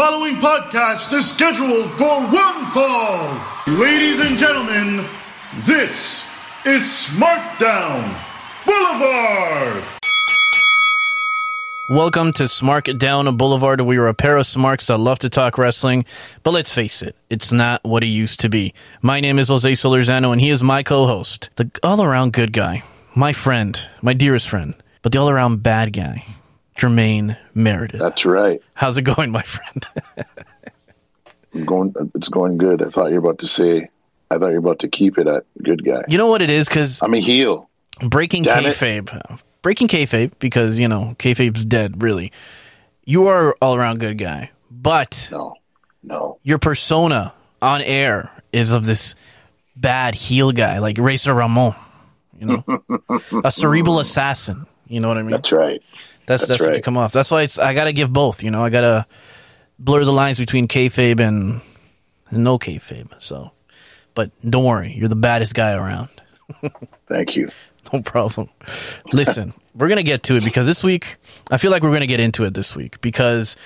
following podcast is scheduled for one fall. Ladies and gentlemen, this is SmartDown Boulevard. Welcome to Smark Down Boulevard. We are a pair of smarks that love to talk wrestling, but let's face it, it's not what it used to be. My name is Jose Solorzano, and he is my co-host, the all-around good guy, my friend, my dearest friend, but the all-around bad guy, Jermaine Meredith. That's right. How's it going, my friend? I'm going. It's going good. I thought you were about to say. I thought you were about to keep it at good guy. you know what it is? Because I'm a heel. breaking Damn it. kayfabe, breaking kayfabe, because you know kayfabe's dead. Really, you are all-around good guy, but No, no. your persona on air is of this bad heel guy, like Razor Ramon, you know, a cerebral assassin. You know what I mean? That's right. That's that's, that's what you come off. That's why it's I gotta give both. You know, I gotta blur the lines between kayfabe and, and no kayfabe. So, but don't worry, you're the baddest guy around. Thank you. No problem. Listen, we're going to get to it because this week, I feel like we're going to get into it this week because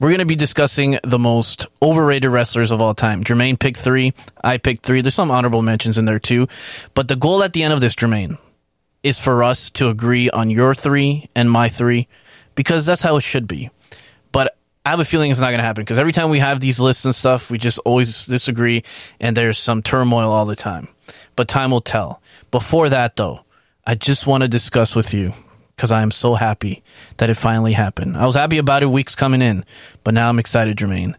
we're going to be discussing the most overrated wrestlers of all time. Jermaine picked three. I picked three. There's some honorable mentions in there too. But the goal at the end of this, Jermaine, is for us to agree on your three and my three because that's how it should be. But I have a feeling it's not going to happen because every time we have these lists and stuff, we just always disagree and there's some turmoil all the time. But time will tell. Before that, though, I just want to discuss with you because I am so happy that it finally happened. I was happy about it weeks coming in, but now I'm excited, Jermaine.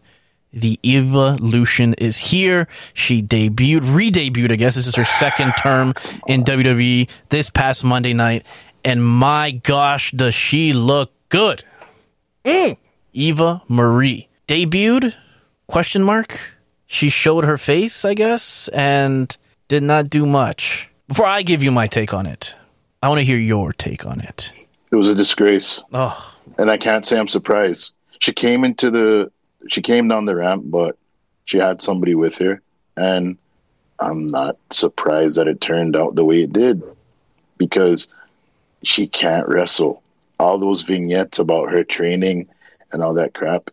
The evolution is here. She debuted, re-debuted. I guess this is her second term in WWE this past Monday night, and my gosh, does she look good? Mm. Eva Marie debuted? Question mark. She showed her face, I guess, and did not do much. Before I give you my take on it, I want to hear your take on it. It was a disgrace, Oh, and I can't say I'm surprised. She came into the. She came down the ramp, but she had somebody with her, and I'm not surprised that it turned out the way it did, because she can't wrestle. All those vignettes about her training and all that crap.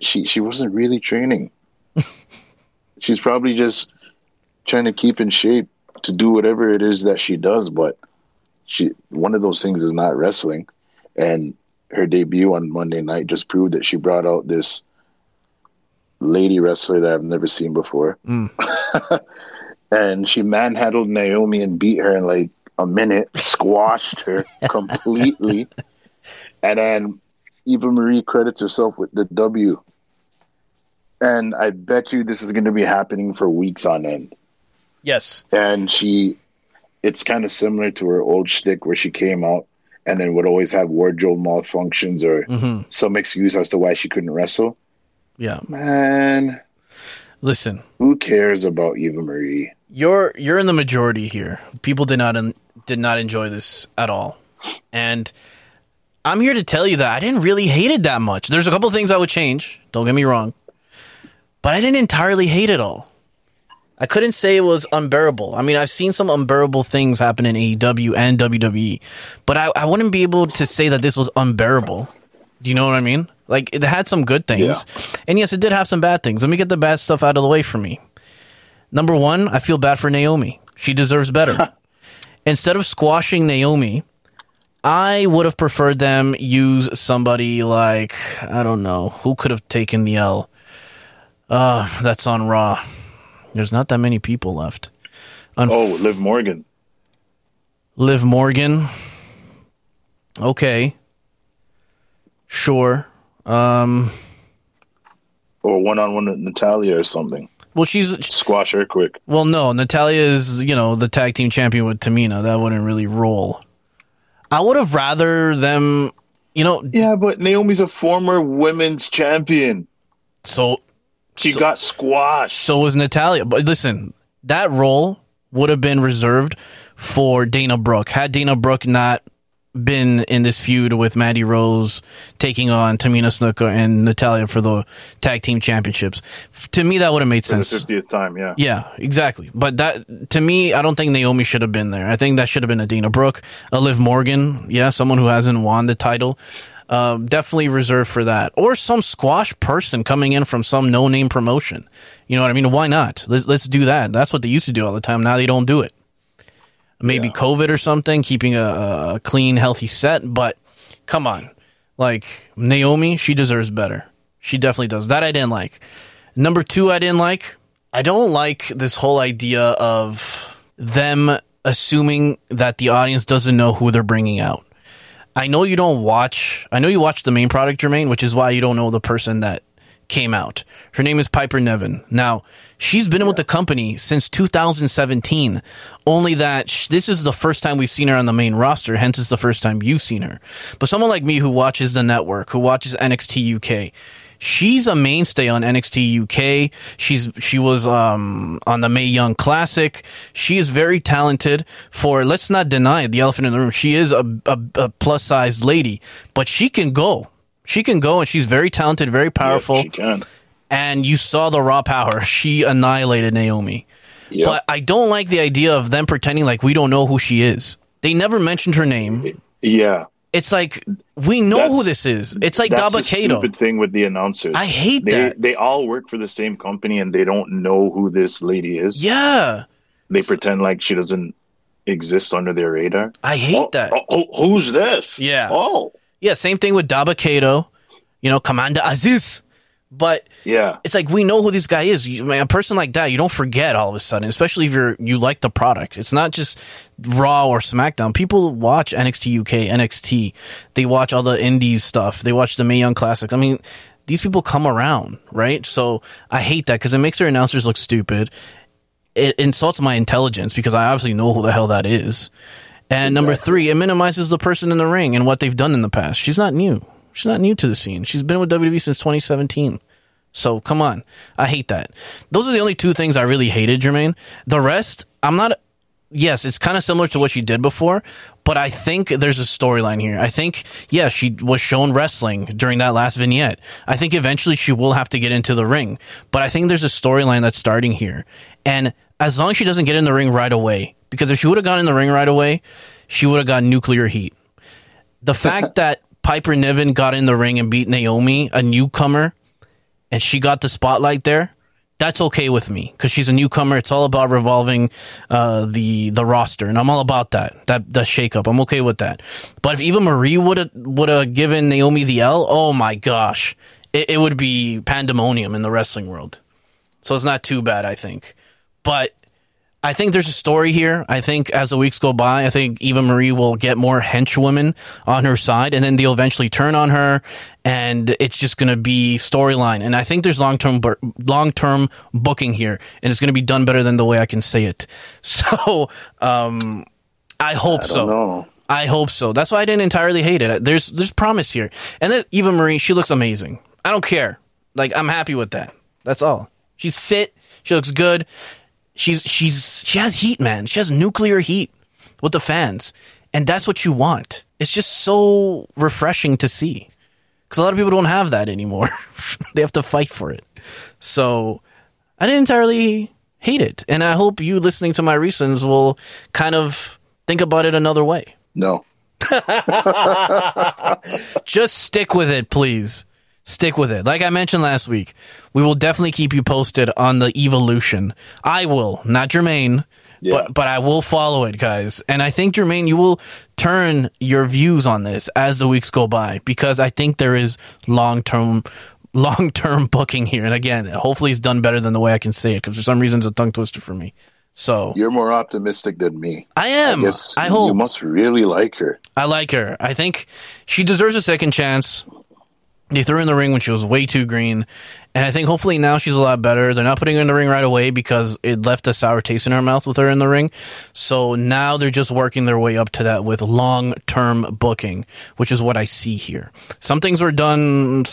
She she wasn't really training. She's probably just trying to keep in shape to do whatever it is that she does, but she one of those things is not wrestling. And her debut on Monday night just proved that she brought out this lady wrestler that I've never seen before. Mm. and she manhandled Naomi and beat her in like a minute, squashed her completely. And then Eva Marie credits herself with the W. And I bet you this is going to be happening for weeks on end yes. and she it's kind of similar to her old shtick where she came out and then would always have wardrobe malfunctions or Mm-hmm. some excuse as to why she couldn't wrestle. Yeah. Man, Listen, who cares about Eva Marie? you're you're in the majority here. People did not did not enjoy this at all, and I'm here to tell you that I didn't really hate it that much. There's a couple things I would change. Don't get me wrong, but I didn't entirely hate it all. I couldn't say it was unbearable. I mean, I've seen some unbearable things happen in AEW and WWE, but I, I wouldn't be able to say that this was unbearable. Do you know what I mean? Like, it had some good things. And yes, it did have some bad things. Let me get the bad stuff out of the way for me. Number one, I feel bad for Naomi. She deserves better. Instead of squashing Naomi, I would have preferred them use somebody like, I don't know, who could have taken the L? Uh, that's on Raw. There's not that many people left. Oh, Liv Morgan. Liv Morgan. Okay. Sure. Um, Or one on one with Natalya or something. well, she's Squash her quick. well, no. Natalya is you know the tag team champion with Tamina. That wouldn't really roll. I would have rather them, you know. Yeah, but Naomi's a former women's champion. So She So- got squashed. so was Natalya. But listen, that role would have been reserved for Dana Brooke. Had Dana Brooke not been in this feud with Mandy Rose taking on Tamina Snuka and Natalya for the tag team championships, to me that would have made For the sense. 50th time, yeah. Yeah, exactly. But that to me, I don't think Naomi should have been there. I think that should have been a Dana Brooke, a Liv Morgan, yeah, someone who hasn't won the title. Um, definitely reserved for that, or some squash person coming in from some no-name promotion. You know what I mean? Why not? Let's, let's do that. That's what they used to do all the time. Now they don't do it. Maybe Yeah. COVID or something, keeping a, a clean, healthy set. But come on, like Naomi, she deserves better. She definitely does. That I didn't like. Number two, I didn't like. I don't like this whole idea of them assuming that the audience doesn't know who they're bringing out. I know you don't watch. I know you watch the main product, Jermaine, which is why you don't know the person that came out. Her name is Piper Niven. Now, she's been with the company since 2017. Only that sh- this is the first time we've seen her on the main roster, hence it's the first time you've seen her. But someone like me who watches the network, who watches NXT UK, she's a mainstay on NXT UK. She's she was um, on the Mae Young Classic. She is very talented. For let's not deny it, the elephant in the room. She is a, a, a plus sized lady, but she can go. She can go, and she's very talented, very powerful. Yeah, she can. and you saw the raw power. She annihilated Naomi. Yeah. But I don't like the idea of them pretending like we don't know who she is. They never mentioned her name. yeah. It's like we know That's- who this is. It's like That's the Dabba-Kato. stupid thing with the announcers. I hate they, that. They all work for the same company and they don't know who this lady is. Yeah, They pretend like she doesn't exist under their radar. I hate oh, that. Oh, oh, who's this? Yeah. Oh, Yeah, same thing with Dabba-Kato. You know, Commander Azeez. But yeah. it's like we know who this guy is. You, man, a person like that, you don't forget all of a sudden, especially if you're you like the product. It's not just Raw or SmackDown. People watch NXT UK, NXT. They watch all the Indies stuff. They watch the Mae Young Classics. I mean, these people come around, right? So I hate that because it makes their announcers look stupid. It insults my intelligence because I obviously know who the hell that is. And number three, it minimizes the person in the ring and what they've done in the past. She's not new. She's not new to the scene. She's been with WWE since 2017. So come on. I hate that. Those are the only two things I really hated, Jermaine. The rest, I'm not. Yes, it's kind of similar to what she did before, but I think there's a storyline here. I think, yeah, she was shown wrestling during that last vignette. I think eventually she will have to get into the ring, but I think there's a storyline that's starting here. And as long as she doesn't get in the ring right away, because if she would have gone in the ring right away, she would have got nuclear heat. The fact that Piper Niven got in the ring and beat Naomi, a newcomer, and she got the spotlight there, that's okay with me because she's a newcomer. It's all about revolving uh, the the roster, and I'm all about that. That the shakeup, I'm okay with that. But if Eva Marie would have would have given Naomi the L, oh my gosh, it, it would be pandemonium in the wrestling world. So it's not too bad, I think. But I think there's a story here. I think as the weeks go by, I think Eva Marie will get more henchwomen on her side, and then they'll eventually turn on her, and it's just going to be storyline. And I think there's long term long term booking here, and it's going to be done better than the way I can say it. So um, I hope I so. know. I hope so. That's why I didn't entirely hate it. There's there's promise here, and then Eva Marie, she looks amazing. I don't care. Like I'm happy with that. That's all. She's fit. She looks good. She's she's she has heat, man. She has nuclear heat with the fans, and that's what you want. It's just so refreshing to see because a lot of people don't have that anymore. they have to fight for it. So I didn't entirely hate it, and I hope you listening to my reasons will kind of think about it another way. No. Just stick with it, please. Stick with it. Like I mentioned last week, we will definitely keep you posted on the evolution. I will, not Jermaine, Yeah. but but I will follow it, guys. And I think Jermaine, you will turn your views on this as the weeks go by because I think there is long term long term booking here. And again, hopefully it's done better than the way I can say it because for some reason it's a tongue twister for me. So You're more optimistic than me. I am. I, Yes, hope. you must really like her. I like her. I think she deserves a second chance. They threw her in the ring when she was way too green. And I think hopefully now she's a lot better. They're not putting her in the ring right away because it left a sour taste in her mouth with her in the ring. So now they're just working their way up to that with long term booking, which is what I see here. Some things were done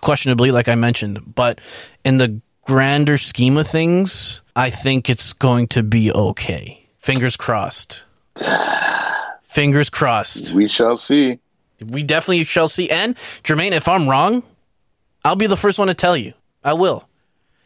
questionably, like I mentioned, but in the grander scheme of things, I think it's going to be okay. Fingers crossed. Fingers crossed. We shall see. We definitely shall see. And Jermaine, if I'm wrong, I'll be the first one to tell you. I will.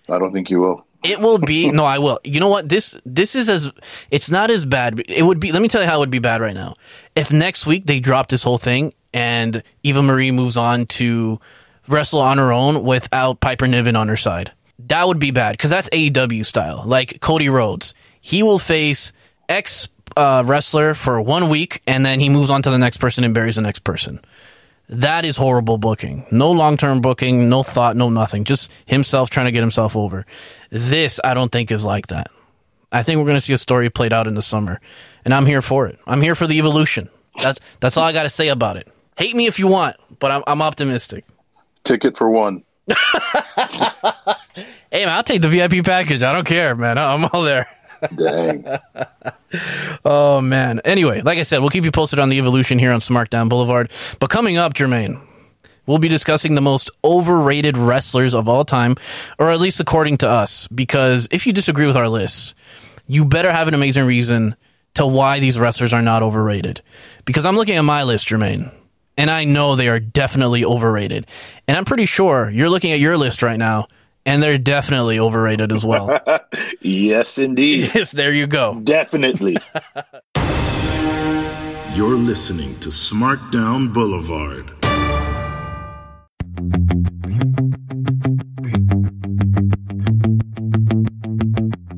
I don't think you will. It will be no, I will. You know what? This this is as it's not as bad. It would be. Let me tell you how it would be bad right now. If next week they drop this whole thing and Eva Marie moves on to wrestle on her own without Piper Niven on her side, that would be bad because that's AEW style. Like Cody Rhodes, he will face X uh, wrestler for one week and then he moves on to the next person and buries the next person. That is horrible booking. No long term booking, no thought, no nothing. Just himself trying to get himself over. This, I don't think, is like that. I think we're going to see a story played out in the summer, and I'm here for it. I'm here for the evolution. That's that's all I got to say about it. Hate me if you want, but I'm I'm optimistic. Ticket for one. Hey man, I'll take the VIP package. I don't care, man. I'm all there. Dang. Oh man. Anyway, like I said, we'll keep you posted on the evolution here on Smartdown Boulevard. But coming up, Jermaine, we'll be discussing the most overrated wrestlers of all time, or at least according to us. Because if you disagree with our lists, you better have an amazing reason to why these wrestlers are not overrated. Because I'm looking at my list, Jermaine, and I know they are definitely overrated. And I'm pretty sure you're looking at your list right now, and they're definitely overrated as well. yes, indeed. yes, there you go. Definitely. You're listening to Smartdown Boulevard.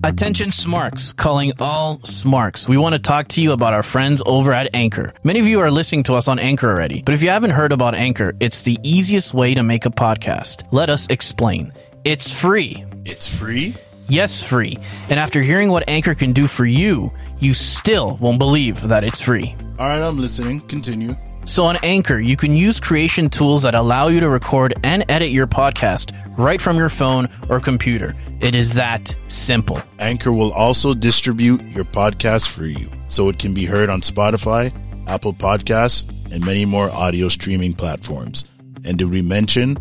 Attention Smarks, calling all Smarks. We want to talk to you about our friends over at Anchor. Many of you are listening to us on Anchor already, but if you haven't heard about Anchor, it's the easiest way to make a podcast. Let us explain. It's free. It's free? Yes, free. And after hearing what Anchor can do for you, you still won't believe that it's free. All right, I'm listening. Continue. So on Anchor, you can use creation tools that allow you to record and edit your podcast right from your phone or computer. It is that simple. Anchor will also distribute your podcast for you so it can be heard on Spotify, Apple Podcasts, and many more audio streaming platforms. And did we mention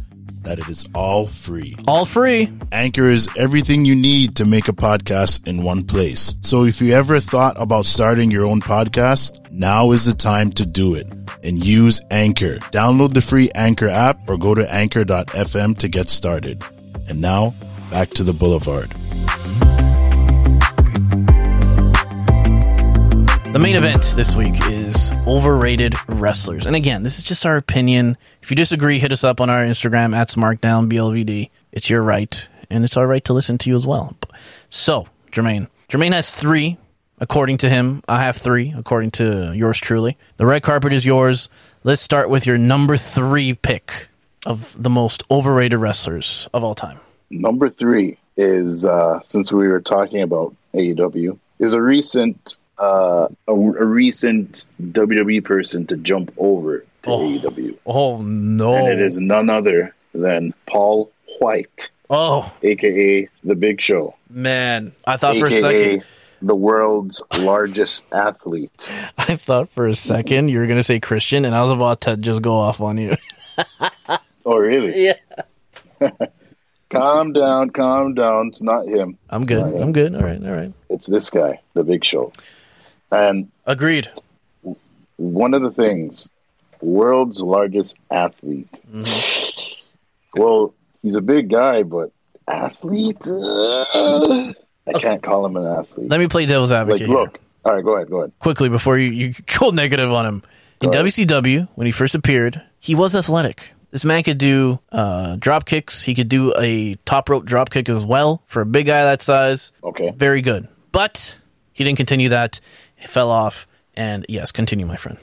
that it is all free? All free. Anchor is everything you need to make a podcast in one place. So if you ever thought about starting your own podcast, now is the time to do it and use Anchor. Download the free Anchor app or go to anchor.fm to get started. And now, back to the boulevard. The main event this week is overrated wrestlers. And again, this is just our opinion. If you disagree, hit us up on our Instagram at SmartdownBLVD. It's your right, and it's our right to listen to you as well. So, Jermaine. Jermaine has three, according to him. I have three, according to yours truly. The red carpet is yours. Let's start with your number three pick of the most overrated wrestlers of all time. Number three is uh, since we were talking about AEW is a recent uh, a, a recent WWE person to jump over to Oh. AEW, Oh, no. and it is none other than Paul White, Oh, aka the Big Show, man. I thought for a second. the world's largest athlete. I thought for a second you were going to say Christian, and I was about to just go off on you. Oh, really? Yeah. Calm down, calm down. It's not him. I'm good. I'm good. All right. All right. It's this guy, the Big Show, and Agreed. one of the things, world's largest athlete. Well, he's a big guy, but athlete? Uh, I can't call him an athlete. Let me play devil's Like, advocate here. look. All right, go ahead, go ahead. quickly before you, you go negative on him. In Go ahead. WCW, when he first appeared, he was athletic. This man could do uh, drop kicks. He could do a top rope drop kick as well for a big guy that size. Okay. Very good. But he didn't continue that. He fell off. And yes, continue, my friend.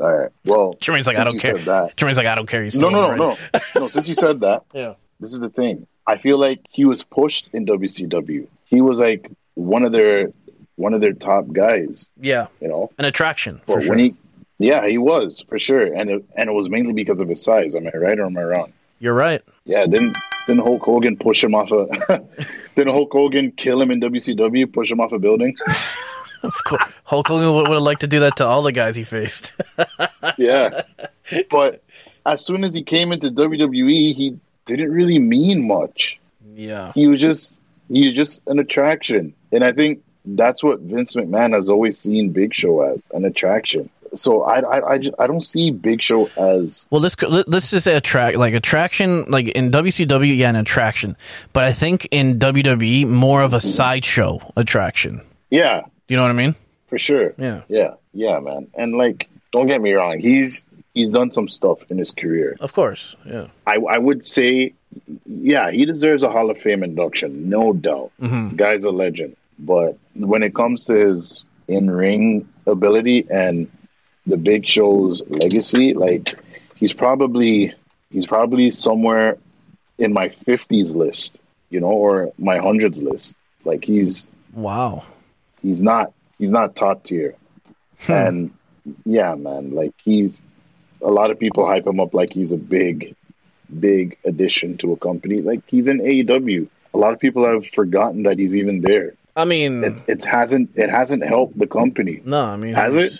All right. Well, Jermaine's like, I don't care. that. Jermaine's like, I don't care. He's No, still no, no, overrated. no. no, since you said that, Yeah. this is the thing. I feel like he was pushed in WCW. He was like one of their one of their top guys, Yeah. you know. An attraction for But sure. when he yeah, he was for sure, and it, and it was mainly because of his size. Am I right or am I wrong? You're right. Yeah, didn't didn't Hulk Hogan push him off a? didn't Hulk Hogan kill him in WCW? Push him off a building? Of course. Hulk Hogan would, have liked to do that to all the guys he faced. yeah, but as soon as he came into WWE, he didn't really mean much. yeah. He was just he was just an attraction, and I think that's what Vince McMahon has always seen Big Show as an attraction. so I I I, just, I don't see Big Show as Well, let's let's just say attract like attraction like in WCW, yeah, an attraction, but I think in WWE more of a mm-hmm. sideshow attraction. yeah Do you know what I mean? for sure. Yeah. Yeah, yeah, man. And like, don't get me wrong, he's he's done some stuff in his career. Of course. Yeah. I I would say, yeah, he deserves a Hall of Fame induction, no doubt. Mm-hmm. Guy's a legend. But when it comes to his in ring ability and the Big Show's legacy, like he's probably he's probably somewhere in my fifties list, you know, or my hundreds list. Like he's Wow. He's not he's not top tier. Hmm. And yeah, man, like he's a lot of people hype him up like he's a big, big addition to a company. Like he's in AEW. A lot of people have forgotten that he's even there. I mean, It, it hasn't it hasn't helped the company. no, I mean, Has it?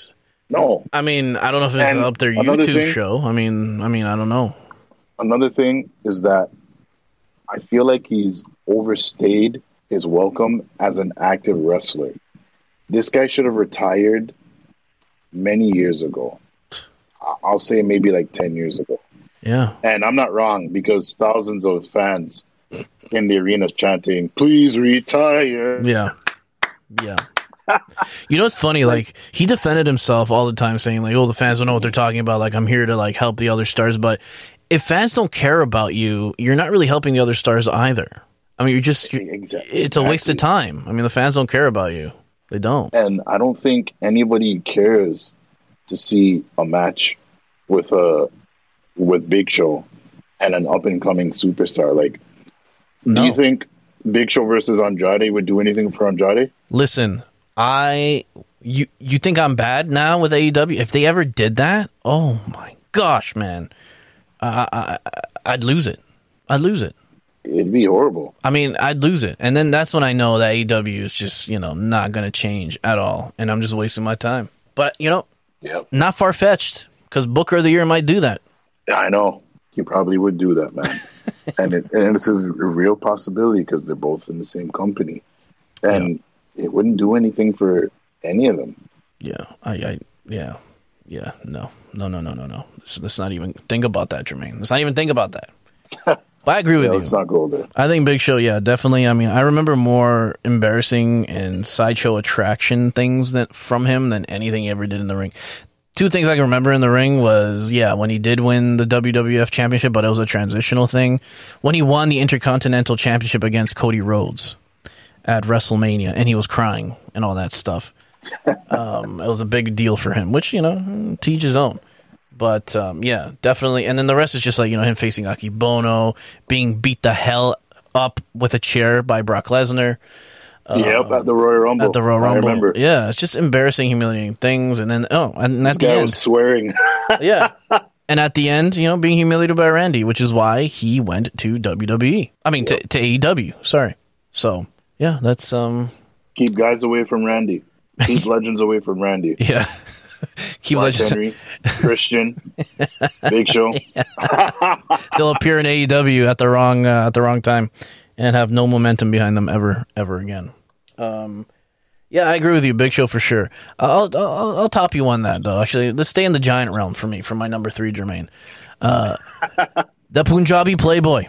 No. I mean, I don't know if it's And up their YouTube thing- show. I mean, I mean, I don't know. Another thing is that I feel like he's overstayed his welcome as an active wrestler. This guy should have retired many years ago. I'll say maybe like 10 years ago. Yeah. And I'm not wrong because thousands of fans in the arena chanting, please retire. Yeah. Yeah. You know what's funny? Like he defended himself all the time, saying like, "Oh, the fans don't know what they're talking about. Like I'm here to like help the other stars." But if fans don't care about you, you're not really helping the other stars either. I mean, you're just you're, Exactly. it's a waste of time. I mean, the fans don't care about you. They don't. And I don't think anybody cares to see a match with a with Big Show and an up and coming superstar. Like, No. do you think Big Show versus Andrade would do anything for Andrade? Listen, I you you think I'm bad now with AEW? If they ever did that, oh my gosh, man, I, I, I I'd lose it. I'd lose it. It'd be horrible. I mean, I'd lose it, and then that's when I know that AEW is just you know not going to change at all, and I'm just wasting my time. But you know, Yep. not far fetched because Booker of the Year might do that. Yeah, I know. He probably would do that, man. and, it, and it's a, real possibility because they're both in the same company. And it wouldn't do anything for any of them. Yeah, I, I yeah, yeah, no, no, no, no, no, no. Let's, let's not even think about that, Jermaine. Let's not even think about that. but I agree with Yeah, you. let's not go there. I think Big Show, yeah, definitely. I mean, I remember more embarrassing and sideshow attraction things that from him than anything he ever did in the ring. Two things I can remember in the ring was, yeah, when he did win the WWF Championship, but it was a transitional thing. When he won the Intercontinental Championship against Cody Rhodes at WrestleMania, and he was crying and all that stuff. um, it was a big deal for him, which you know, teach his own. But um, yeah, definitely. And then the rest is just like you know him facing Akebono, being beat the hell up with a chair by Brock Lesnar yep, at the Royal Rumble. At the Royal I Rumble. remember. Yeah, it's just embarrassing, humiliating things. And then oh, and This at the guy end, was swearing. yeah. And at the end, you know, being humiliated by Randy, which is why he went to WWE. I mean, to, to AEW. Sorry. So yeah, that's um, Keep guys away from Randy. Keep legends away from Randy. yeah. Keep Mark. Henry, Christian, Big Show. they'll appear in AEW at the wrong uh, at the wrong time and have no momentum behind them ever ever again. Um, yeah, I agree with you, Big Show for sure. I'll, I'll I'll top you on that though. Actually, let's stay in the giant realm for me for my number three, Jermaine. Uh, the Punjabi Playboy,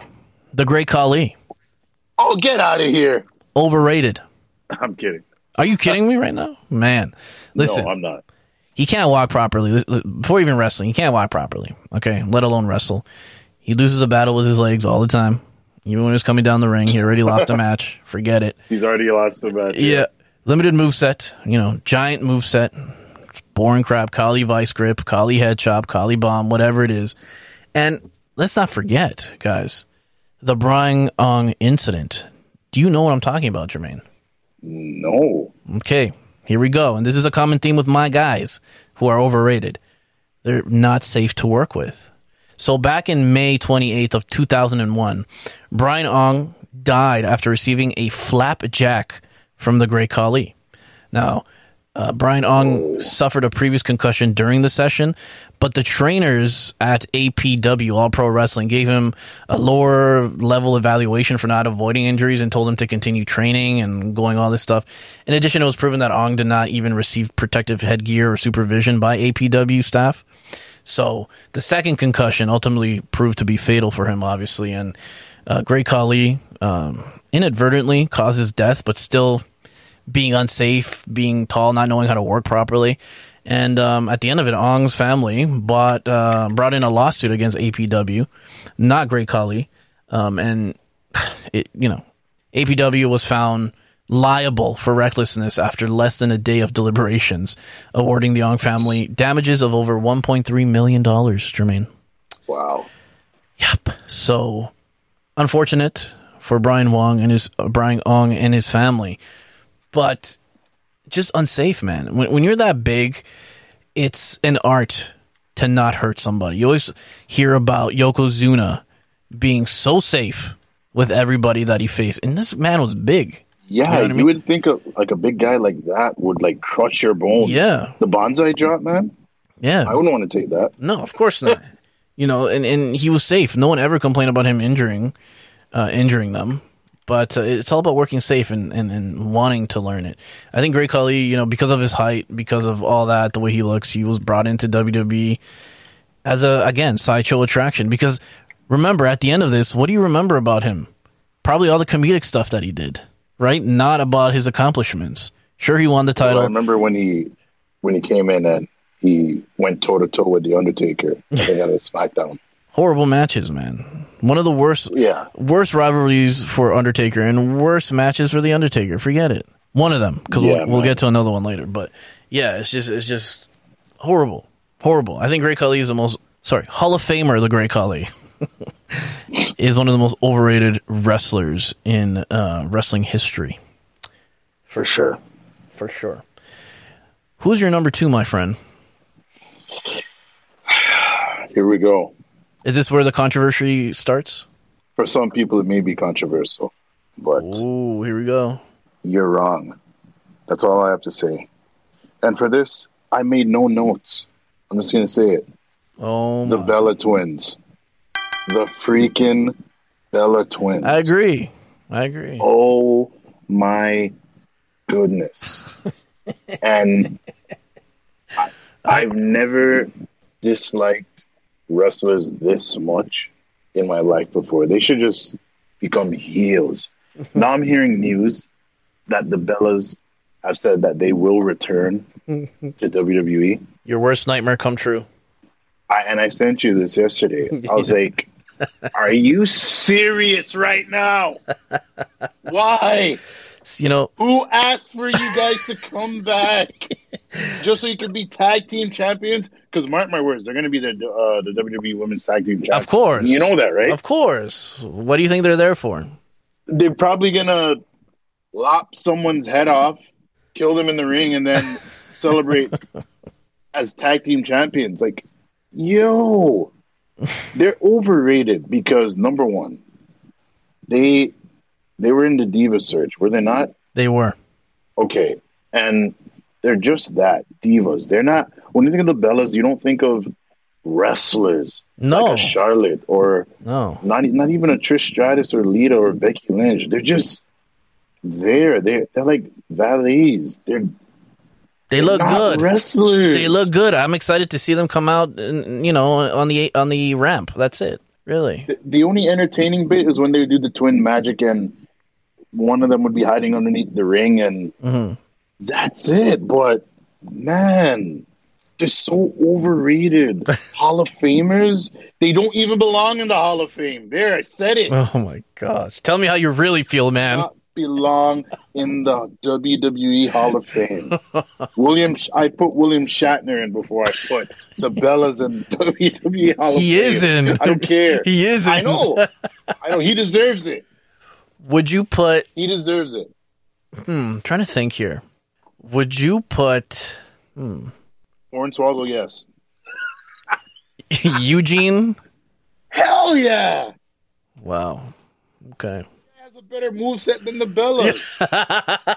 the Great Khali, Oh, get out of here. overrated. I'm kidding. Are you kidding me right now, man? Listen, no, I'm not. He can't walk properly before even wrestling. He can't walk properly. Okay, let alone wrestle. He loses a battle with his legs all the time. Even when he's coming down the ring, he already lost a match. Forget it. He's already lost the match. Yeah, limited move set. You know, giant move set. Boring crap. Khali vice grip, Khali head chop, Khali bomb, whatever it is. And let's not forget, guys, the Brian Ong incident. Do you know what I'm talking about, Jermaine? No. Okay, here we go. And this is a common theme with my guys who are overrated. They're not safe to work with. So back in May 28th of 2001, Brian Ong died after receiving a flapjack from the Great Khali. Now, Uh, Brian Ong suffered a previous concussion during the session, but the trainers at APW, All Pro Wrestling, gave him a lower level evaluation for not avoiding injuries and told him to continue training and going all this stuff. In addition, it was proven that Ong did not even receive protective headgear or supervision by APW staff. So the second concussion ultimately proved to be fatal for him, obviously. And uh, Great Khali um, inadvertently causes death, but still being unsafe, being tall, not knowing how to work properly. And um, at the end of it, Ong's family bought uh, brought in a lawsuit against APW, not Great Khali, um, and it you know APW was found liable for recklessness after less than a day of deliberations, awarding the Ong family damages of over 1.3 million dollars. Jermaine. Wow. Yep. So unfortunate for Brian Wong and his uh, Brian Ong and his family, but just unsafe, man. When when you're that big, it's an art to not hurt somebody. You always hear about Yokozuna being so safe with everybody that he faced, and this man was big. Yeah, You know what I you mean? would think of like a big guy like that would like crush your bones. Yeah, The bonsai drop, man. yeah. I wouldn't want to take that. No, of course not. you know, and, and he was safe. No one ever complained about him injuring, uh, injuring them. But uh, it's all about working safe and, and, and wanting to learn it. I think Great Khali, you know, because of his height, because of all that, the way he looks, he was brought into WWE as a again sideshow attraction. Because remember, at the end of this, what do you remember about him? Probably all the comedic stuff that he did, right? Not about his accomplishments. Sure, he won the Well, I title. remember when he when he came in and he went toe to toe with the Undertaker. I think on a SmackDown. Horrible matches, man. One of the worst Yeah, worst rivalries for Undertaker and worst matches for the Undertaker. Forget it. One of them because Yeah, we'll, we'll get to another one later. But yeah, it's just it's just horrible, horrible. I think Great Khali is the most sorry Hall of Famer. The Great Khali is one of the most overrated wrestlers in uh, wrestling history for sure. for sure. Who's your number two, my friend? Here we go. Is this where the controversy starts? For some people, it may be controversial, but Ooh, here we go. you're wrong. That's all I have to say. And for this, I made no notes. I'm just gonna say it. Oh, The my. Bella Twins, the freaking Bella Twins. I agree. I agree. Oh my goodness. and I, I've never disliked wrestlers this much in my life before. They should just become heels. now I'm hearing news that the Bellas have said that they will return to WWE. Your worst nightmare come true. I, and I sent you this yesterday. I was like, "Are you serious right now? Why? You know, Who asked for you guys to come back just so you could be tag team champions? Because mark my words, they're going to be the uh, the WWE Women's Tag Team Champions. Of course. you know that, right? Of course. What do you think they're there for? They're probably going to lop someone's head off, kill them in the ring, and then celebrate as tag team champions. Like, yo, they're overrated because number one, they they were in the diva search, were they not? They were. Okay. And they're just that divas. They're not, when you think of the Bellas, you don't think of wrestlers No. like a Charlotte or No. not, not even a Trish Stratus or Lita or Becky Lynch. They're just there. They're, they're like valets. They're They look not good. wrestlers. They look good. I'm excited to see them come out you know, on the on the ramp. That's it. Really. The- The only entertaining bit is when they do the twin magic and one of them would be hiding underneath the ring and hmm That's it. But man, they're so overrated. Hall of Famers, they don't even belong in the Hall of Fame. There, I said it. Oh my gosh. Tell me how you really feel, man. Not belong in the WWE Hall of Fame. William, I put William Shatner in before I put the Bellas in WWE Hall of Fame. He is in. I don't care. He is I know. I know. He deserves it. Would you put He deserves it. hmm, trying to think here. Would you put Hmm. Hornswoggle, yes. Eugene? Hell yeah. Wow. Okay. He has a better moveset than the Bellas.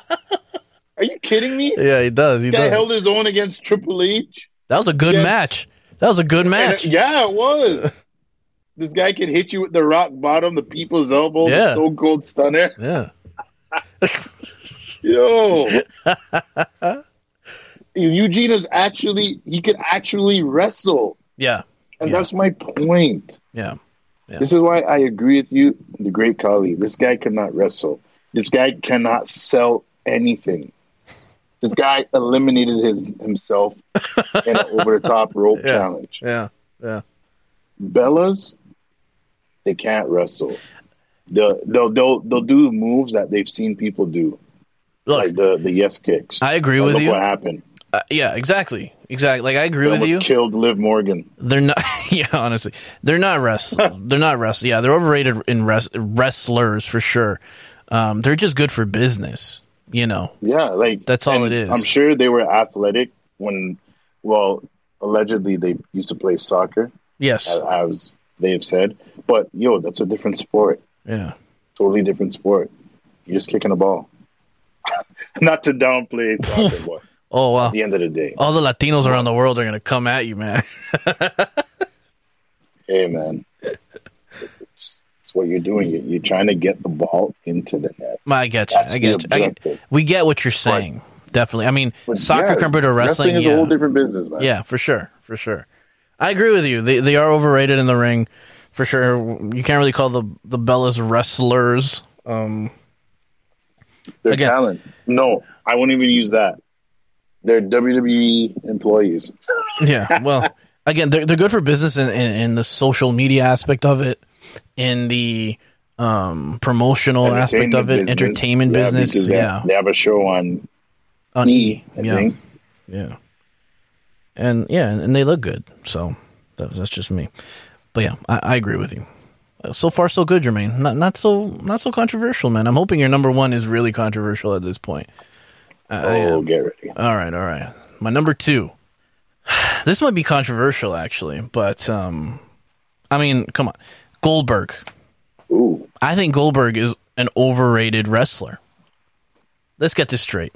Are you kidding me? Yeah, he does. He This guy does. held his own against Triple H. That was a good Yes. match. That was a good match. yeah, it was. this guy can hit you with the rock bottom, the people's elbow, Yeah. the Stone Cold Stunner. Yeah. Yo, Eugene is actually he could actually wrestle, Yeah. and Yeah. that's my point. Yeah. Yeah. This is why I agree with you, the great Khali. This guy cannot wrestle. This guy cannot sell anything. This guy eliminated his himself in an over the top rope Yeah. challenge. Yeah. Yeah. Bellas, they can't wrestle. They'll, they'll they'll they'll do moves that they've seen people do, Look, like the the yes kicks. I agree with look you. what happened. Uh, yeah, exactly. Exactly. Like I agree They with you. killed Liv Morgan. They're not. Yeah, honestly, they're not wrestlers. they're not wrestlers. Yeah, they're overrated in res- wrestlers for sure. Um, they're just good for business. You know. Yeah, like That's all it is. I'm sure they were athletic when, well, allegedly they used to play soccer, Yes. I as they have said. But yo, that's a different sport. Yeah. Totally different sport. You're just kicking a ball. Not to downplay soccer, but Oh wow. at the end of the day, All the Latinos around the world are gonna come at you, man. hey man, it's, it's what you're doing. You're, you're trying to get the ball into the net. I get you. I get you. I get, we get what you're saying. Definitely. I mean, But soccer yeah, compared to wrestling. is yeah. a whole different business, man. Yeah, for sure, for sure. I agree with you. They they are overrated in the ring, for sure. You can't really call the the Bellas wrestlers. Um, They're Again- talent. No, I won't even use that. They're WWE employees. yeah. Well, again, they're they're good for business in, in, in the social media aspect of it, in the um, promotional aspect of it, business. entertainment Yeah, business. they- Yeah, They have a show on on E, I yeah, think. yeah, and yeah, and they look good. So that, that's just me. But yeah, I, I agree with you. Uh, So far, so good, Jermaine. Not not so not so controversial, man. I'm hoping your number one is really controversial at this point. I. Oh, get ready. All right, all right. My number two. This might be controversial, actually, but um, I mean, come on, Goldberg. Ooh, I think Goldberg is an overrated wrestler. Let's get this straight.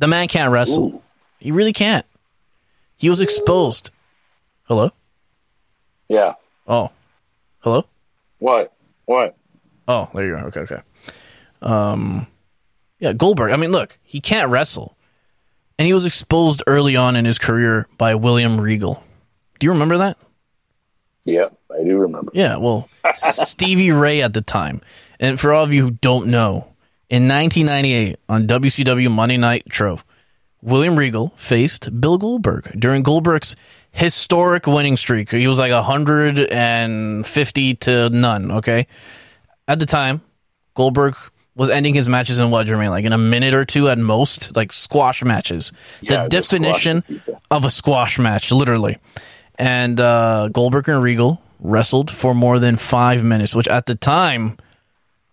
The man can't wrestle. Ooh. He really can't. He was exposed. Hello. yeah. Oh, hello. What? What? Oh, there you are. Okay, okay. Um, yeah, Goldberg. I mean, look, he can't wrestle, and he was exposed early on in his career by William Regal. Do you remember that? Yeah, I do remember. Yeah, well, Stevie Ray at the time. And for all of you who don't know, in 1998 on WCW Monday Nitro, William Regal faced Bill Goldberg during Goldberg's historic winning streak. He was like 150 to none, okay? At the time, Goldberg was ending his matches in what, Jermaine? Like in a minute or two at most? Like squash matches. Yeah, the definition of a squash match, literally. And uh, Goldberg and Regal wrestled for more than five minutes, which at the time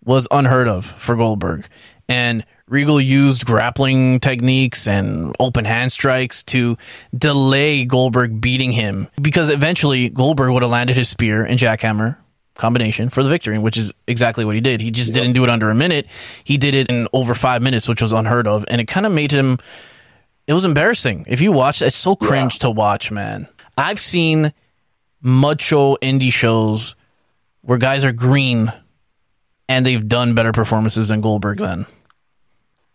was unheard of for Goldberg. And Regal used grappling techniques and open hand strikes to delay Goldberg beating him because eventually Goldberg would have landed his spear and jackhammer combination for the victory, which is exactly what he did. He just didn't do it under a minute. He did it in over five minutes, which was unheard of. And it kind of made him it was embarrassing. If you watch, it's so cringe to watch, man. I've seen mud show indie shows where guys are green and they've done better performances than Goldberg then.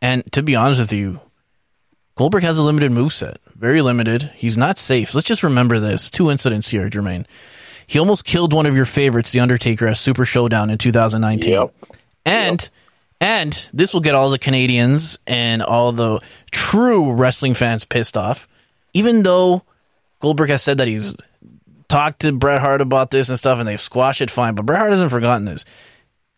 And to be honest with you, Goldberg has a limited moveset. Very limited. He's not safe. Let's just remember this. Two incidents here, Jermaine. He almost killed one of your favorites, The Undertaker, at Super Showdown in 2019. Yep. And and this will get all the Canadians and all the true wrestling fans pissed off. Even though Goldberg has said that he's talked to Bret Hart about this and stuff and they've squashed it fine, but Bret Hart hasn't forgotten this.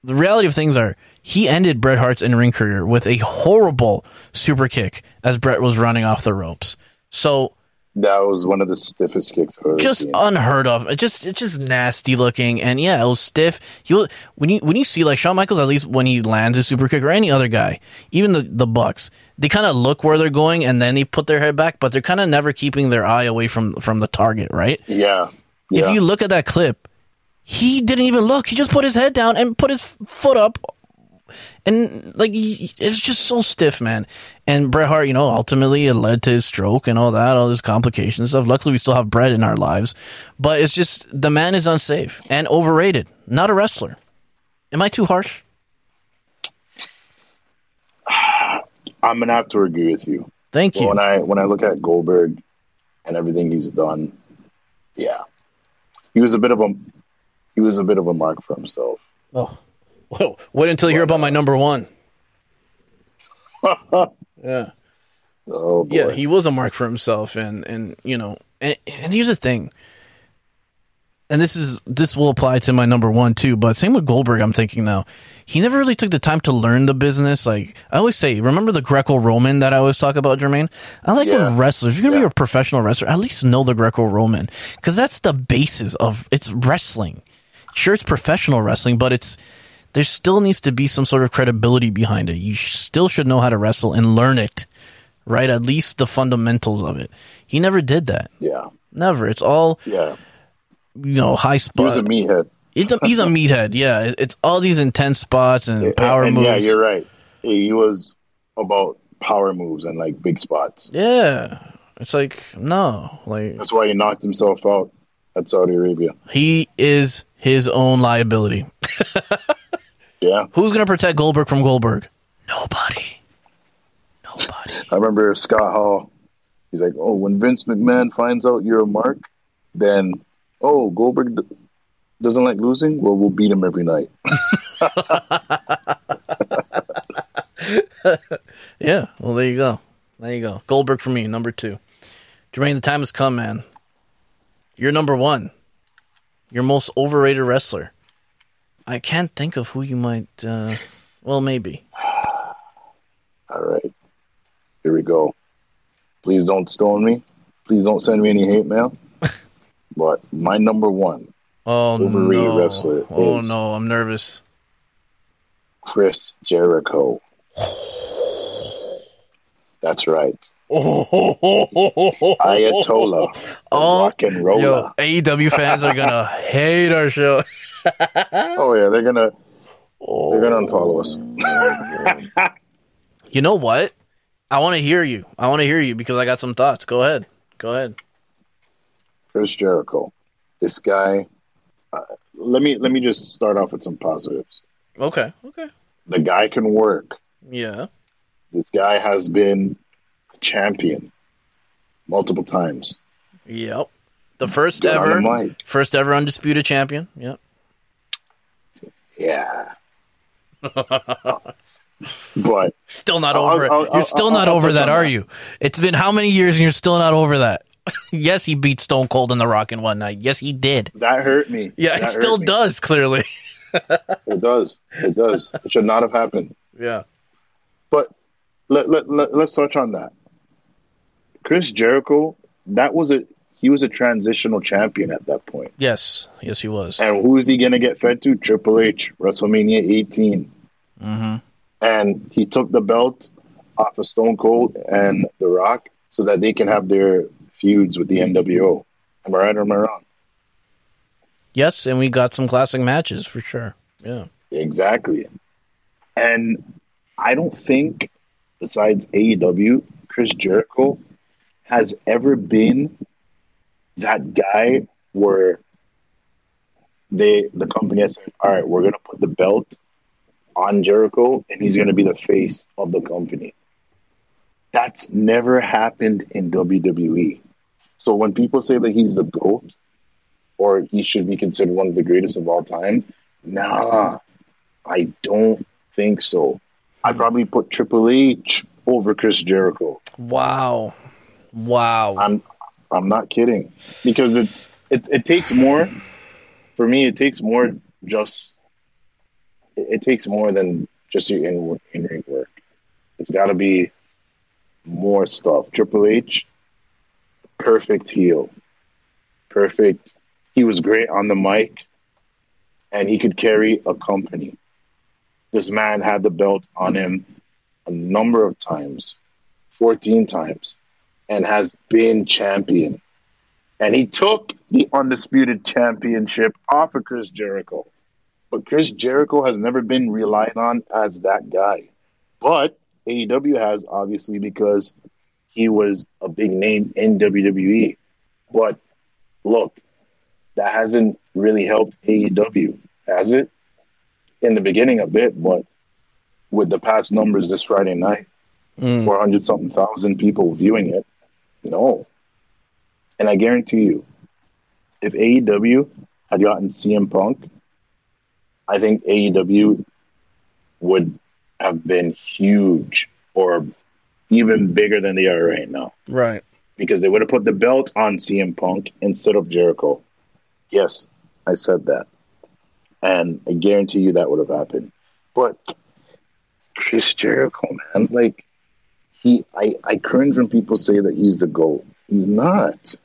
The reality of things are he ended Bret Hart's in ring career with a horrible super kick as Bret was running off the ropes. So That was one of the stiffest kicks I've ever just seen. unheard of. It just it's just nasty looking, and yeah, it was stiff. He will, when you when you see like Shawn Michaels, at least when he lands a super kick, or any other guy, even the the Bucks, they kind of look where they're going, and then they put their head back, but they're kind of never keeping their eye away from from the target, right? yeah. yeah. If you look at that clip, he didn't even look. He just put his head down and put his foot up and like it's just so stiff, man. And Bret Hart, you know, ultimately it led to his stroke and all that, all this complications and stuff. Luckily, we still have Bret in our lives, but it's just the man is unsafe and overrated. Not a wrestler. Am I too harsh? I'm gonna have to agree with you. Thank you. When I when I look at Goldberg and everything he's done, yeah, he was a bit of a he was a bit of a mark for himself. Oh, Whoa. wait until you hear about my number one. Yeah. Oh boy. Yeah, he was a mark for himself, and and you know, and and here's the thing, and this is this will apply to my number one too. But same with Goldberg, I'm thinking now, he never really took the time to learn the business. Like I always say, remember the Greco-Roman that I always talk about, Jermaine? I like Yeah. when wrestlers, if you're gonna Yeah. be a professional wrestler, at least know the Greco-Roman because that's the basis of it's wrestling. Sure, it's professional wrestling, but it's there still needs to be some sort of credibility behind it. You sh- still should know how to wrestle and learn it, right? At least the fundamentals of it. He never did that. yeah, Never. It's all yeah. you know, high He was a meathead. He's a, he's a meathead. Yeah, it's all these intense spots and power and, moves. Yeah, you're right. He was about power moves and like big spots. Yeah. It's like no, like That's why he knocked himself out at Saudi Arabia. he is his own liability. Yeah, Who's gonna protect Goldberg from Goldberg? Nobody. Nobody. I remember Scott Hall. He's like, "Oh, when Vince McMahon finds out you're a mark, then oh Goldberg d- doesn't like losing. Well, we'll beat him every night." Yeah. Well, there you go. There you go. Goldberg for me, number two. Jermaine, the time has come, man. You're number one. Your most overrated wrestler. I can't think of who you might. Uh, well, maybe. All right, here we go. Please don't stone me. Please don't send me any hate mail. but my number one, Oh Overrated no! wrestler Oh no! I'm nervous. Chris Jericho. That's right. Ayatollah. Oh, rock and roller. Yo, AEW fans are gonna hate our show. Oh yeah, they're gonna they're gonna unfollow us. You know what? I want to hear you. I want to hear you because I got some thoughts. Go ahead. Go ahead. Chris Jericho. This guy. Uh, let me let me just start off with some positives. Okay. Okay. The guy can work. Yeah. This guy has been champion multiple times. Yep. The first on ever, first ever undisputed champion. Yep. Yeah. but Still not I'll- over it. I'll- You're I'll- still I'll- not I'll over that, are you? It's been how many years and you're still not over that? yes, he beat Stone Cold and The Rock in one night. Yes, he did. that hurt me. Yeah, That it still me. does, clearly. It does. It does. it should not have happened. Yeah. But let, let, let, let's touch on that. Chris Jericho, that was a he was a transitional champion at that point. Yes. Yes, he was. And who is he going to get fed to? Triple H, WrestleMania 18. hmm And he took the belt off of Stone Cold and The Rock so that they can have their feuds with the NWO. Am I right or am I wrong? Yes, and we got some classic matches for sure. Yeah. Exactly. And I don't think, besides AEW, Chris Jericho has ever been that guy where they the company has said, All right, we're gonna put the belt on Jericho and he's gonna be the face of the company. That's never happened in WWE. So when people say that he's the GOAT or he should be considered one of the greatest of all time, nah, I don't think so. I probably put Triple H over Chris Jericho. Wow. Wow. I'm I'm not kidding because it's it it takes more for me. It takes more just it, it takes more than just your in in ring work. It's got to be more stuff. Triple H, perfect heel, perfect. He was great on the mic, and he could carry a company. This man had the belt on him a number of times, fourteen times and has been champion. And he took the undisputed championship off of Chris Jericho. But Chris Jericho has never been relied on as that guy. But AEW has obviously because he was a big name in WWE. But look, that hasn't really helped AEW, has it? In the beginning, a bit, but with the past numbers this Friday night, Mm. 400 something thousand people viewing it, no. And I guarantee you, if AEW had gotten CM Punk, I think AEW would have been huge or even bigger than they are right now Right. because they would have put the belt on CM Punk instead of Jericho. Yes, I said that. And I guarantee you that would have happened. But Chris Jericho, man, like he I, I cringe when people say that he's the GOAT. He's not.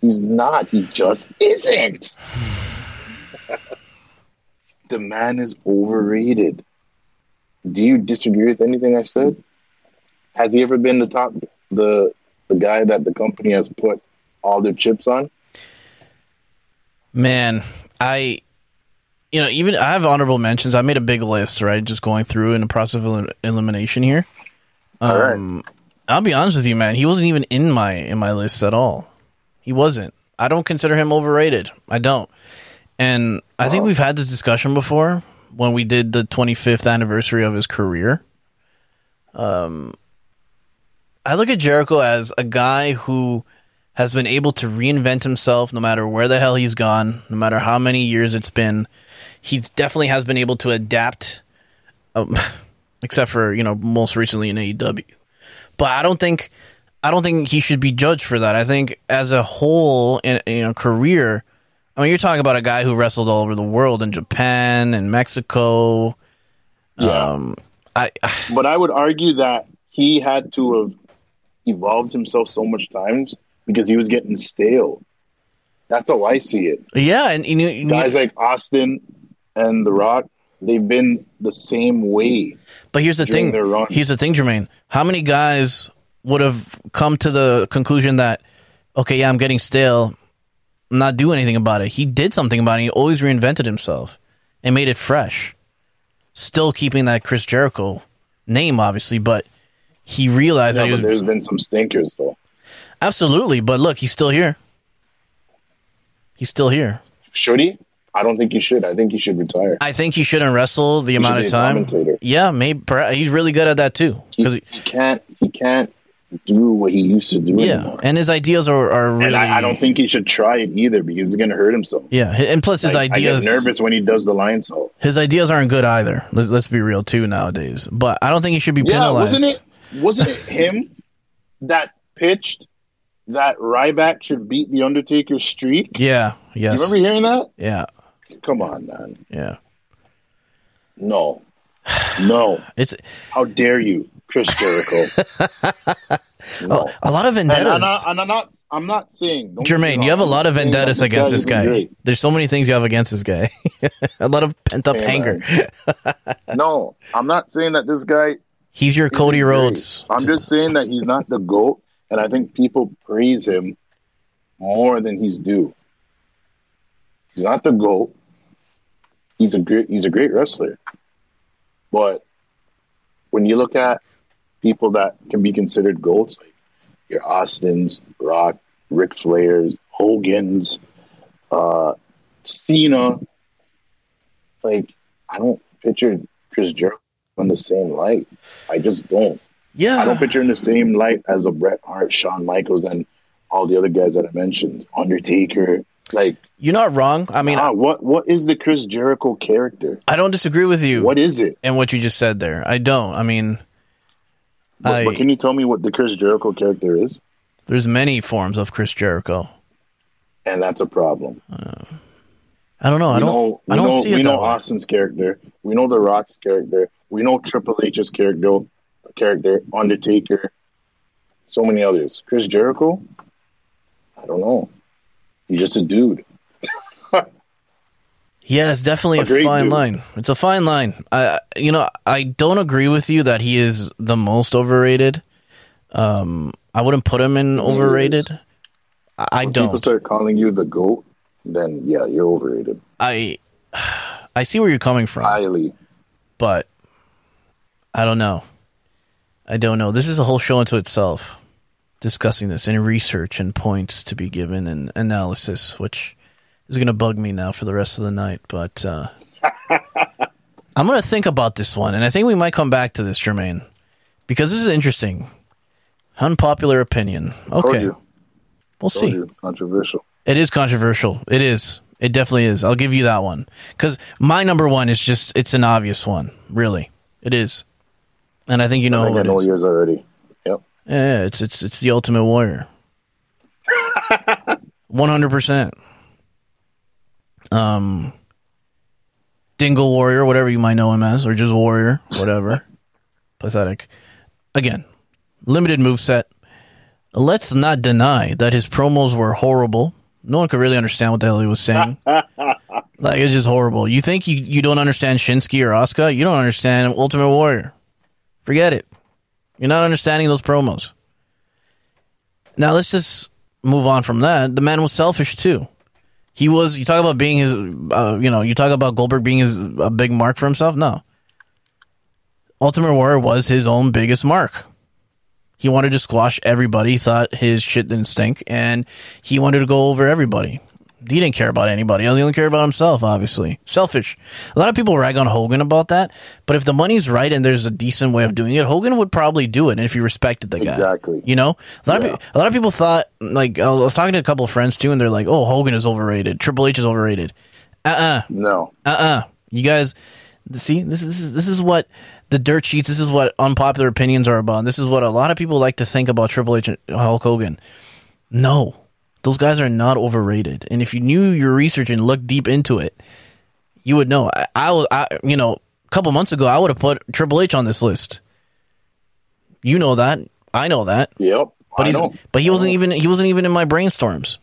He's not. He just isn't. the man is overrated. Do you disagree with anything I said? Has he ever been the top the the guy that the company has put all their chips on? Man, I, you know, even I have honorable mentions. I made a big list, right? Just going through in the process of elim- elimination here. All right. Um, I'll be honest with you, man. He wasn't even in my in my list at all. He wasn't. I don't consider him overrated. I don't. And I think we've had this discussion before when we did the 25th anniversary of his career. Um, I look at Jericho as a guy who has been able to reinvent himself no matter where the hell he's gone, no matter how many years it's been. He definitely has been able to adapt, um, except for you know most recently in AEW. But I don't think I don't think he should be judged for that. I think as a whole in you know career, I mean you're talking about a guy who wrestled all over the world in Japan and Mexico. Yeah. Um, I But I would argue that he had to have evolved himself so much times because he was getting stale. That's how I see it. yeah, and you- Guys like Austin and The Rock, they've been the same way. But here's the thing. Here's the thing, Jermaine. How many guys would have come to the conclusion that, okay, yeah, I'm getting stale, not do anything about it? He did something about it. He always reinvented himself and made it fresh. Still keeping that Chris Jericho name, obviously, but he realized Yeah, that he was there's been some stinkers though. absolutely. But look, he's still here. He's still here. Should he? I don't think he should. I think he should retire. I think he shouldn't wrestle the amount of time. Yeah, maybe he's really good at that too. Because he can't. He can't do what he used to do yeah, anymore. and his ideas are, are really. And I, I don't think he should try it either because he's going to hurt himself. Yeah, and plus his Like, ideas. I get nervous when he does the Lionsault. His ideas aren't good either. Let's, let's be real too nowadays. But I don't think he should be Yeah, penalized. wasn't it? Wasn't it him that pitched that Ryback should beat the Undertaker's streak? Yeah. Yes. You remember hearing that? Yeah. Come on, man. Yeah. No, no. It's How dare you, Chris Jericho? no. a lot of And vendettas. I'm not, and I'm not. I'm not saying. don't get me Jermaine, you have a I'm lot of vendettas against this guy. great. There's so many things you have against this guy. a lot of pent up Hey, anger. No, I'm not saying that this guy He's your Cody isn't great. Rhodes. I'm just saying that he's not the goat, and I think people praise him more than he's due. He's not the goat. He's a great. He's a great wrestler, but when you look at people that can be considered goats, like your Austins, Rock, Ric Flairs, Hogan's, uh, Cena, like I don't picture Chris Jericho in the same light. I just don't. Yeah. I don't picture in the same light as a Bret Hart, Shawn Michaels, and all the other guys that I mentioned. Undertaker. Like, You're not wrong. I mean, ah, what what is the Chris Jericho character? I don't disagree with you What is it? and what you just said there. I don't. I mean, But, I, but can you tell me what the Chris Jericho character is? there's many forms of Chris Jericho. And that's a problem. Uh, I don't know. I we don't. know, I don't know, see we it know that way. Austin's character. We know The Rock's character. We know Triple H's character. Character Undertaker. So many others. Chris Jericho. I don't know. He's just a dude. Yeah, it's definitely a, A fine dude. line. It's a fine line. I, you know, I don't agree with you that he is the most overrated. Um, I wouldn't put him in overrated. I, I When don't. start calling you the goat, then yeah, you're overrated. I, I see where you're coming from, highly. but I don't know. I don't know. This is a whole show unto itself, discussing this and research and points to be given and analysis, which is going to bug me now for the rest of the night. But uh, I'm going to think about this one, and I think we might come back to this, Jermaine, because this is interesting. Unpopular opinion. Okay, we'll see. you. Controversial. It is controversial. It is. It definitely is. I'll give you that one. Because my number one is just, it's an obvious one. Really. It is. And I think you know I think I know yours already. Yeah, it's, it's, it's the Ultimate Warrior. 100%. Um, Dingo Warrior, whatever you might know him as, or just Warrior, whatever. Pathetic. Again, limited move set. Let's not deny that his promos were horrible. No one could really understand what the hell he was saying. like it's just horrible. You think you, you don't understand Shinsuke or Asuka? You don't understand Ultimate Warrior. Forget it. You're not understanding those promos. Now let's just move on from that. The man was selfish too. He was. You talk about being his. Uh, you know, you talk about Goldberg being his a big mark for himself. No. Ultimate Warrior was his own biggest mark. He wanted to squash everybody. Thought his shit didn't stink, and he wanted to go over everybody. He didn't care about anybody else. He only cared about himself, obviously. Selfish. A lot of people rag on Hogan about that, but if the money's right and there's a decent way of doing it, Hogan would probably do it. And if he respected the guy, Exactly. You know, a lot Yeah. of pe- a lot of people thought like I was talking to a couple of friends too, and they're like, "Oh, Hogan is overrated. Triple H is overrated." Uh uh No. uh uh You guys, see, this is this is this is what the dirt sheets. This is what unpopular opinions are about. This is what a lot of people like to think about Triple H and Hulk Hogan. No, those guys are not overrated. And if you knew your research and looked deep into it, you would know. I, I, was- I you know, a couple months ago, I would have put Triple H on this list. You know that. I know that. Yep. But he's but he wasn't even he wasn't even in my brainstorms.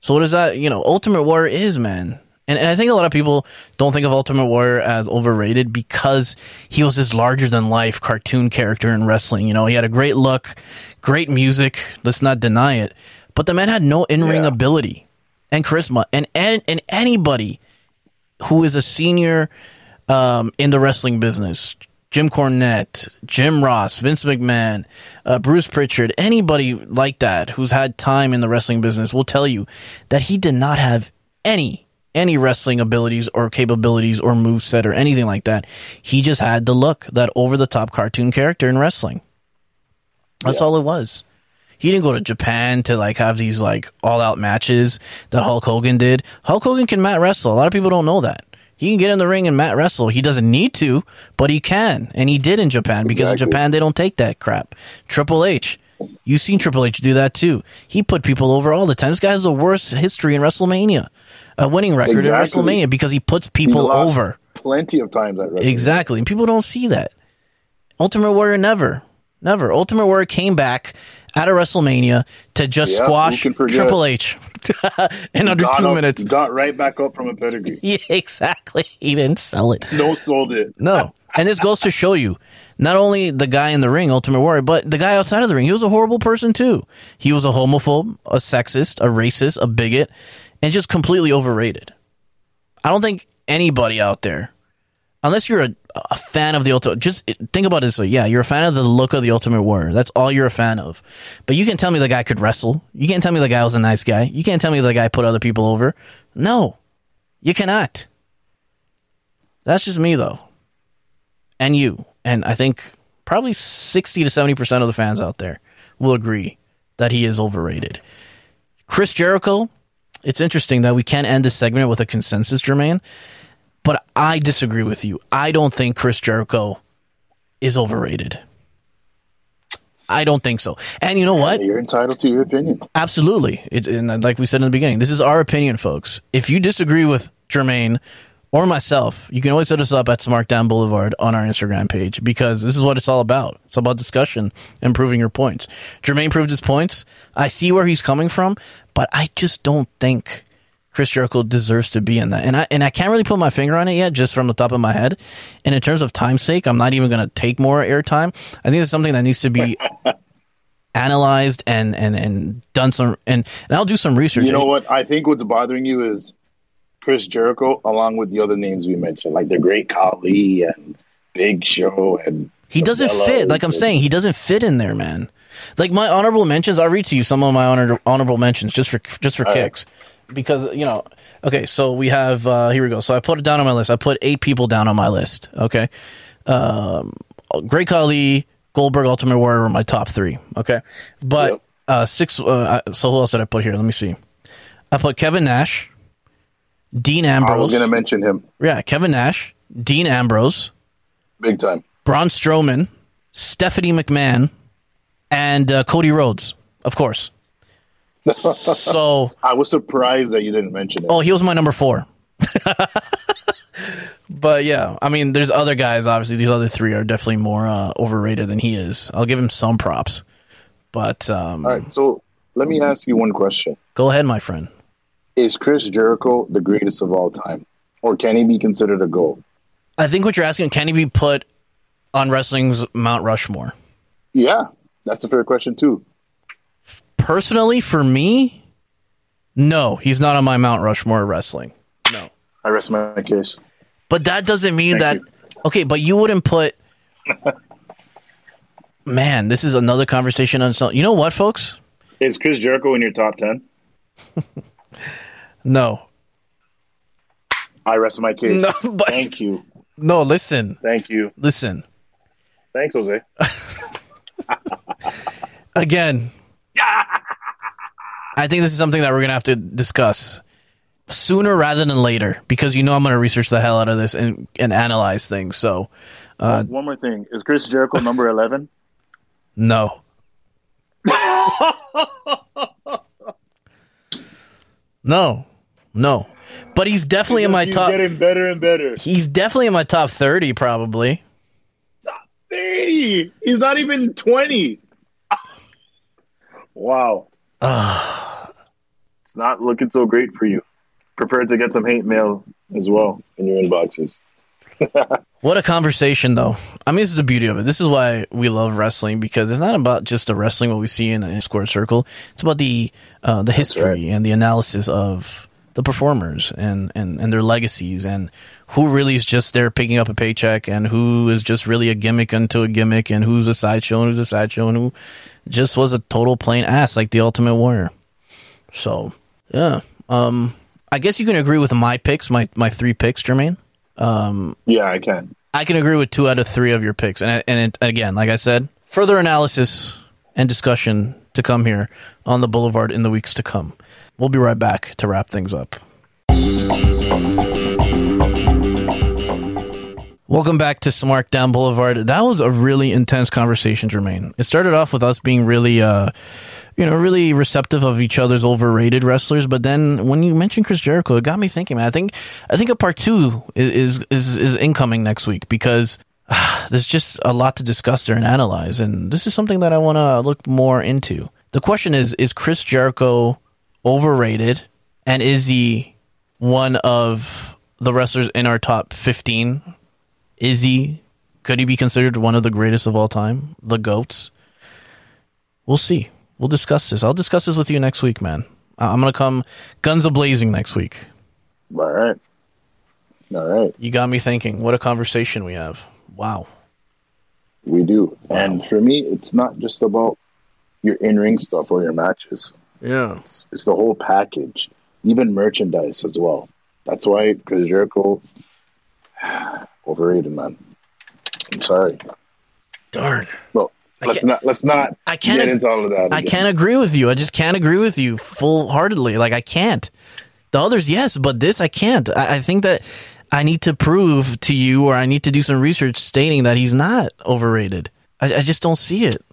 So what is that? You know, Ultimate Warrior is man, and and I think a lot of people don't think of Ultimate Warrior as overrated because he was this larger than life cartoon character in wrestling. You know, he had a great look, great music. Let's not deny it. But the man had no in ring Yeah. ability and charisma, and and and anybody who is a senior um, in the wrestling business. Jim Cornette, Jim Ross, Vince McMahon, uh, Bruce Pritchard, anybody like that who's had time in the wrestling business will tell you that he did not have any any wrestling abilities or capabilities or move set or anything like that. He just had the look, that over the top cartoon character in wrestling. That's all it was. He didn't go to Japan to like have these like all out matches that Hulk Hogan did. Hulk Hogan can mat wrestle. A lot of people don't know that. He can get in the ring and mat wrestle. He doesn't need to, but he can, and he did in Japan because in Japan they don't take that crap. Triple H, you've seen Triple H do that too. He put people over all the time. This guy has the worst history in WrestleMania, a winning record Exactly. in WrestleMania because he puts people over. Plenty of times at wrestling. Exactly. And people don't see that. Ultimate Warrior never. Never. Ultimate Warrior came back at a WrestleMania to just Yeah, squash? Triple H in under Got two up- minutes. Got right back up from a pedigree. Yeah, exactly. He didn't sell it. No sold it. No. And this goes to show you not only the guy in the ring, Ultimate Warrior, but the guy outside of the ring. He was a horrible person too. He was a homophobe, a sexist, a racist, a bigot, and just completely overrated. I don't think anybody out there, unless you're a, a fan of the Ultimate, just think about it So. Yeah, you're a fan of the look of the Ultimate Warrior. That's all you're a fan of. But you can't tell me the guy could wrestle. You can't tell me the guy was a nice guy. You can't tell me the guy put other people over. No, you cannot. That's just me though. And you. And I think probably 60 to 70% of the fans out there will agree that he is overrated. Chris Jericho, it's interesting that we can't end this segment with a consensus, Jermaine, but I disagree with you. I don't think Chris Jericho is overrated. I don't think so. And you know what? You're entitled to your opinion. Absolutely. It, and like we said in the beginning, this is our opinion, folks. If you disagree with Jermaine or myself, you can always hit us up at Smartdown Boulevard on our Instagram page because this is what it's all about. It's about discussion and proving your points. Jermaine proved his points. I see where he's coming from, but I just don't think Chris Jericho deserves to be in that. And I and I can't really put my finger on it yet, just from the top of my head. And in terms of time's sake, I'm not even going to take more airtime. I think it's something that needs to be analyzed and and and done some and, and I'll do some research. You know what? I think what's bothering you is Chris Jericho, along with the other names we mentioned, like the Great Khali and Big Show, and He doesn't Cabela fit. Like I'm saying, he doesn't fit in there, man. Like my honorable mentions, I'll read to you some of my honor, honorable mentions just for just for All right. Because you know. Okay, so we have uh here we go. So I put it down on my list. I put eight people down on my list. Okay, um, Great Khali, Goldberg, Ultimate Warrior were my top three. Okay, but Yep. uh six. Uh, so who else did I put here? Let me see. I put Kevin Nash, Dean ambrose I was going to mention him yeah, Kevin Nash, Dean Ambrose, big time. Braun Strowman, Stephanie McMahon, and uh, Cody Rhodes, of course. So, I was surprised that you didn't mention it. oh, he was my number four. but yeah, I mean, there's other guys. Obviously, these other three are definitely more uh, overrated than he is. I'll give him some props, but um, All right, so let me ask you one question: go ahead, my friend. Is Chris Jericho the greatest of all time, or can he be considered a GOAT? I think what you're asking can he be put on wrestling's Mount Rushmore? Yeah, that's a fair question too. Personally, for me, no, he's not on my Mount Rushmore wrestling. No. I rest my case. But that doesn't mean Thank that. you. Okay, but you wouldn't put. Man, this is another conversation on something. You know what, folks? Is Chris Jericho in your top ten? No, I rest my case. No, but- Thank you. no. Listen, Thank you. listen. Thanks, Jose. Again, I think this is something that we're gonna have to discuss sooner rather than later because you know I'm gonna research the hell out of this and and analyze things. So, uh, One more thing: Is Chris Jericho number eleven? no. no, no. But he's definitely in my top. getting better and better. He's definitely in my top 30, probably. Thirty. He's not even twenty. Wow. it's not looking so great for you. Prepare to get some hate mail as well in your inboxes. What a conversation, though. I mean, this is the beauty of it. This is why we love wrestling because it's not about just the wrestling what we see in a squared circle. It's about the uh, the history right. and the analysis of the performers and, and, and their legacies and who really is just there picking up a paycheck and who is just really a gimmick unto a gimmick and who's a sideshow and who's a sideshow and who just was a total plain ass like the Ultimate Warrior. So yeah, um, I guess you can agree with my picks, my my three picks, Jermaine. Yeah, I can. I can agree with two out of three of your picks, and and it, again, like I said, further analysis and discussion to come here on the Boulevard in the weeks to come. We'll be right back to wrap things up. Welcome back to Smartdown Boulevard. That was a really intense conversation, Jermaine. It started off with us being really, uh, you know, really receptive of each other's overrated wrestlers, but then when you mentioned Chris Jericho, it got me thinking, man. I think, I think a part two is is is, incoming next week because ah, there's just a lot to discuss there and analyze, and this is something that I want to look more into. The question is: Is Chris Jericho overrated, and is he one of the wrestlers in our top fifteen? Is he? Could he be considered one of the greatest of all time? The goats. We'll see. We'll discuss this. I'll discuss this with you next week, man. I'm gonna come guns a blazing next week. All right. All right. You got me thinking. What a conversation we have. Wow. We do. And for me, it's not just about your in ring stuff or your matches. Yeah. It's, it's the whole package, even merchandise as well. That's why Chris Jericho overrated, man. I'm sorry. Darn. Well, let's can't- let's not I can't get into all of that. I can't agree with you. I just can't agree with you full heartedly. Like I can't. The others, yes, but this I can't. I, I think that I need to prove to you, or I need to do some research stating that he's not overrated. I, I just don't see it,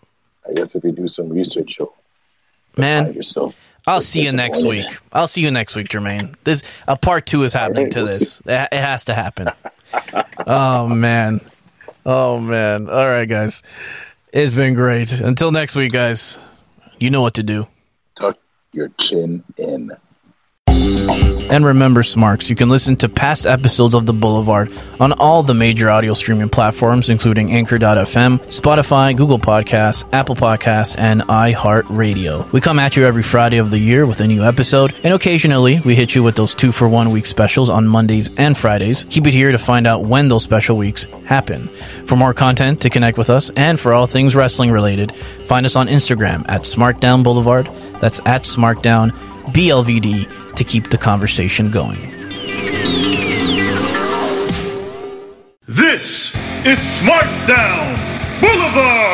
I guess if you do some research, you'll man. I'll see you next week. I'll see you next week, Jermaine. This a part two is happening to this. It has to happen. oh man. Oh man. All right, guys. It's been great. Until next week, guys. You know what to do. Tuck your chin in. And remember, Smarks, you can listen to past episodes of The Boulevard on all the major audio streaming platforms, including Anchor.fm, Spotify, Google Podcasts, Apple Podcasts, and iHeartRadio. We come at you every Friday of the year with a new episode, and occasionally we hit you with those two for one week specials on Mondays and Fridays. Keep it here to find out when those special weeks happen. For more content to connect with us and for all things wrestling related, find us on Instagram at Smartdown Boulevard. That's at Smartdown BLVD to keep the conversation going. This is Smartdown Boulevard.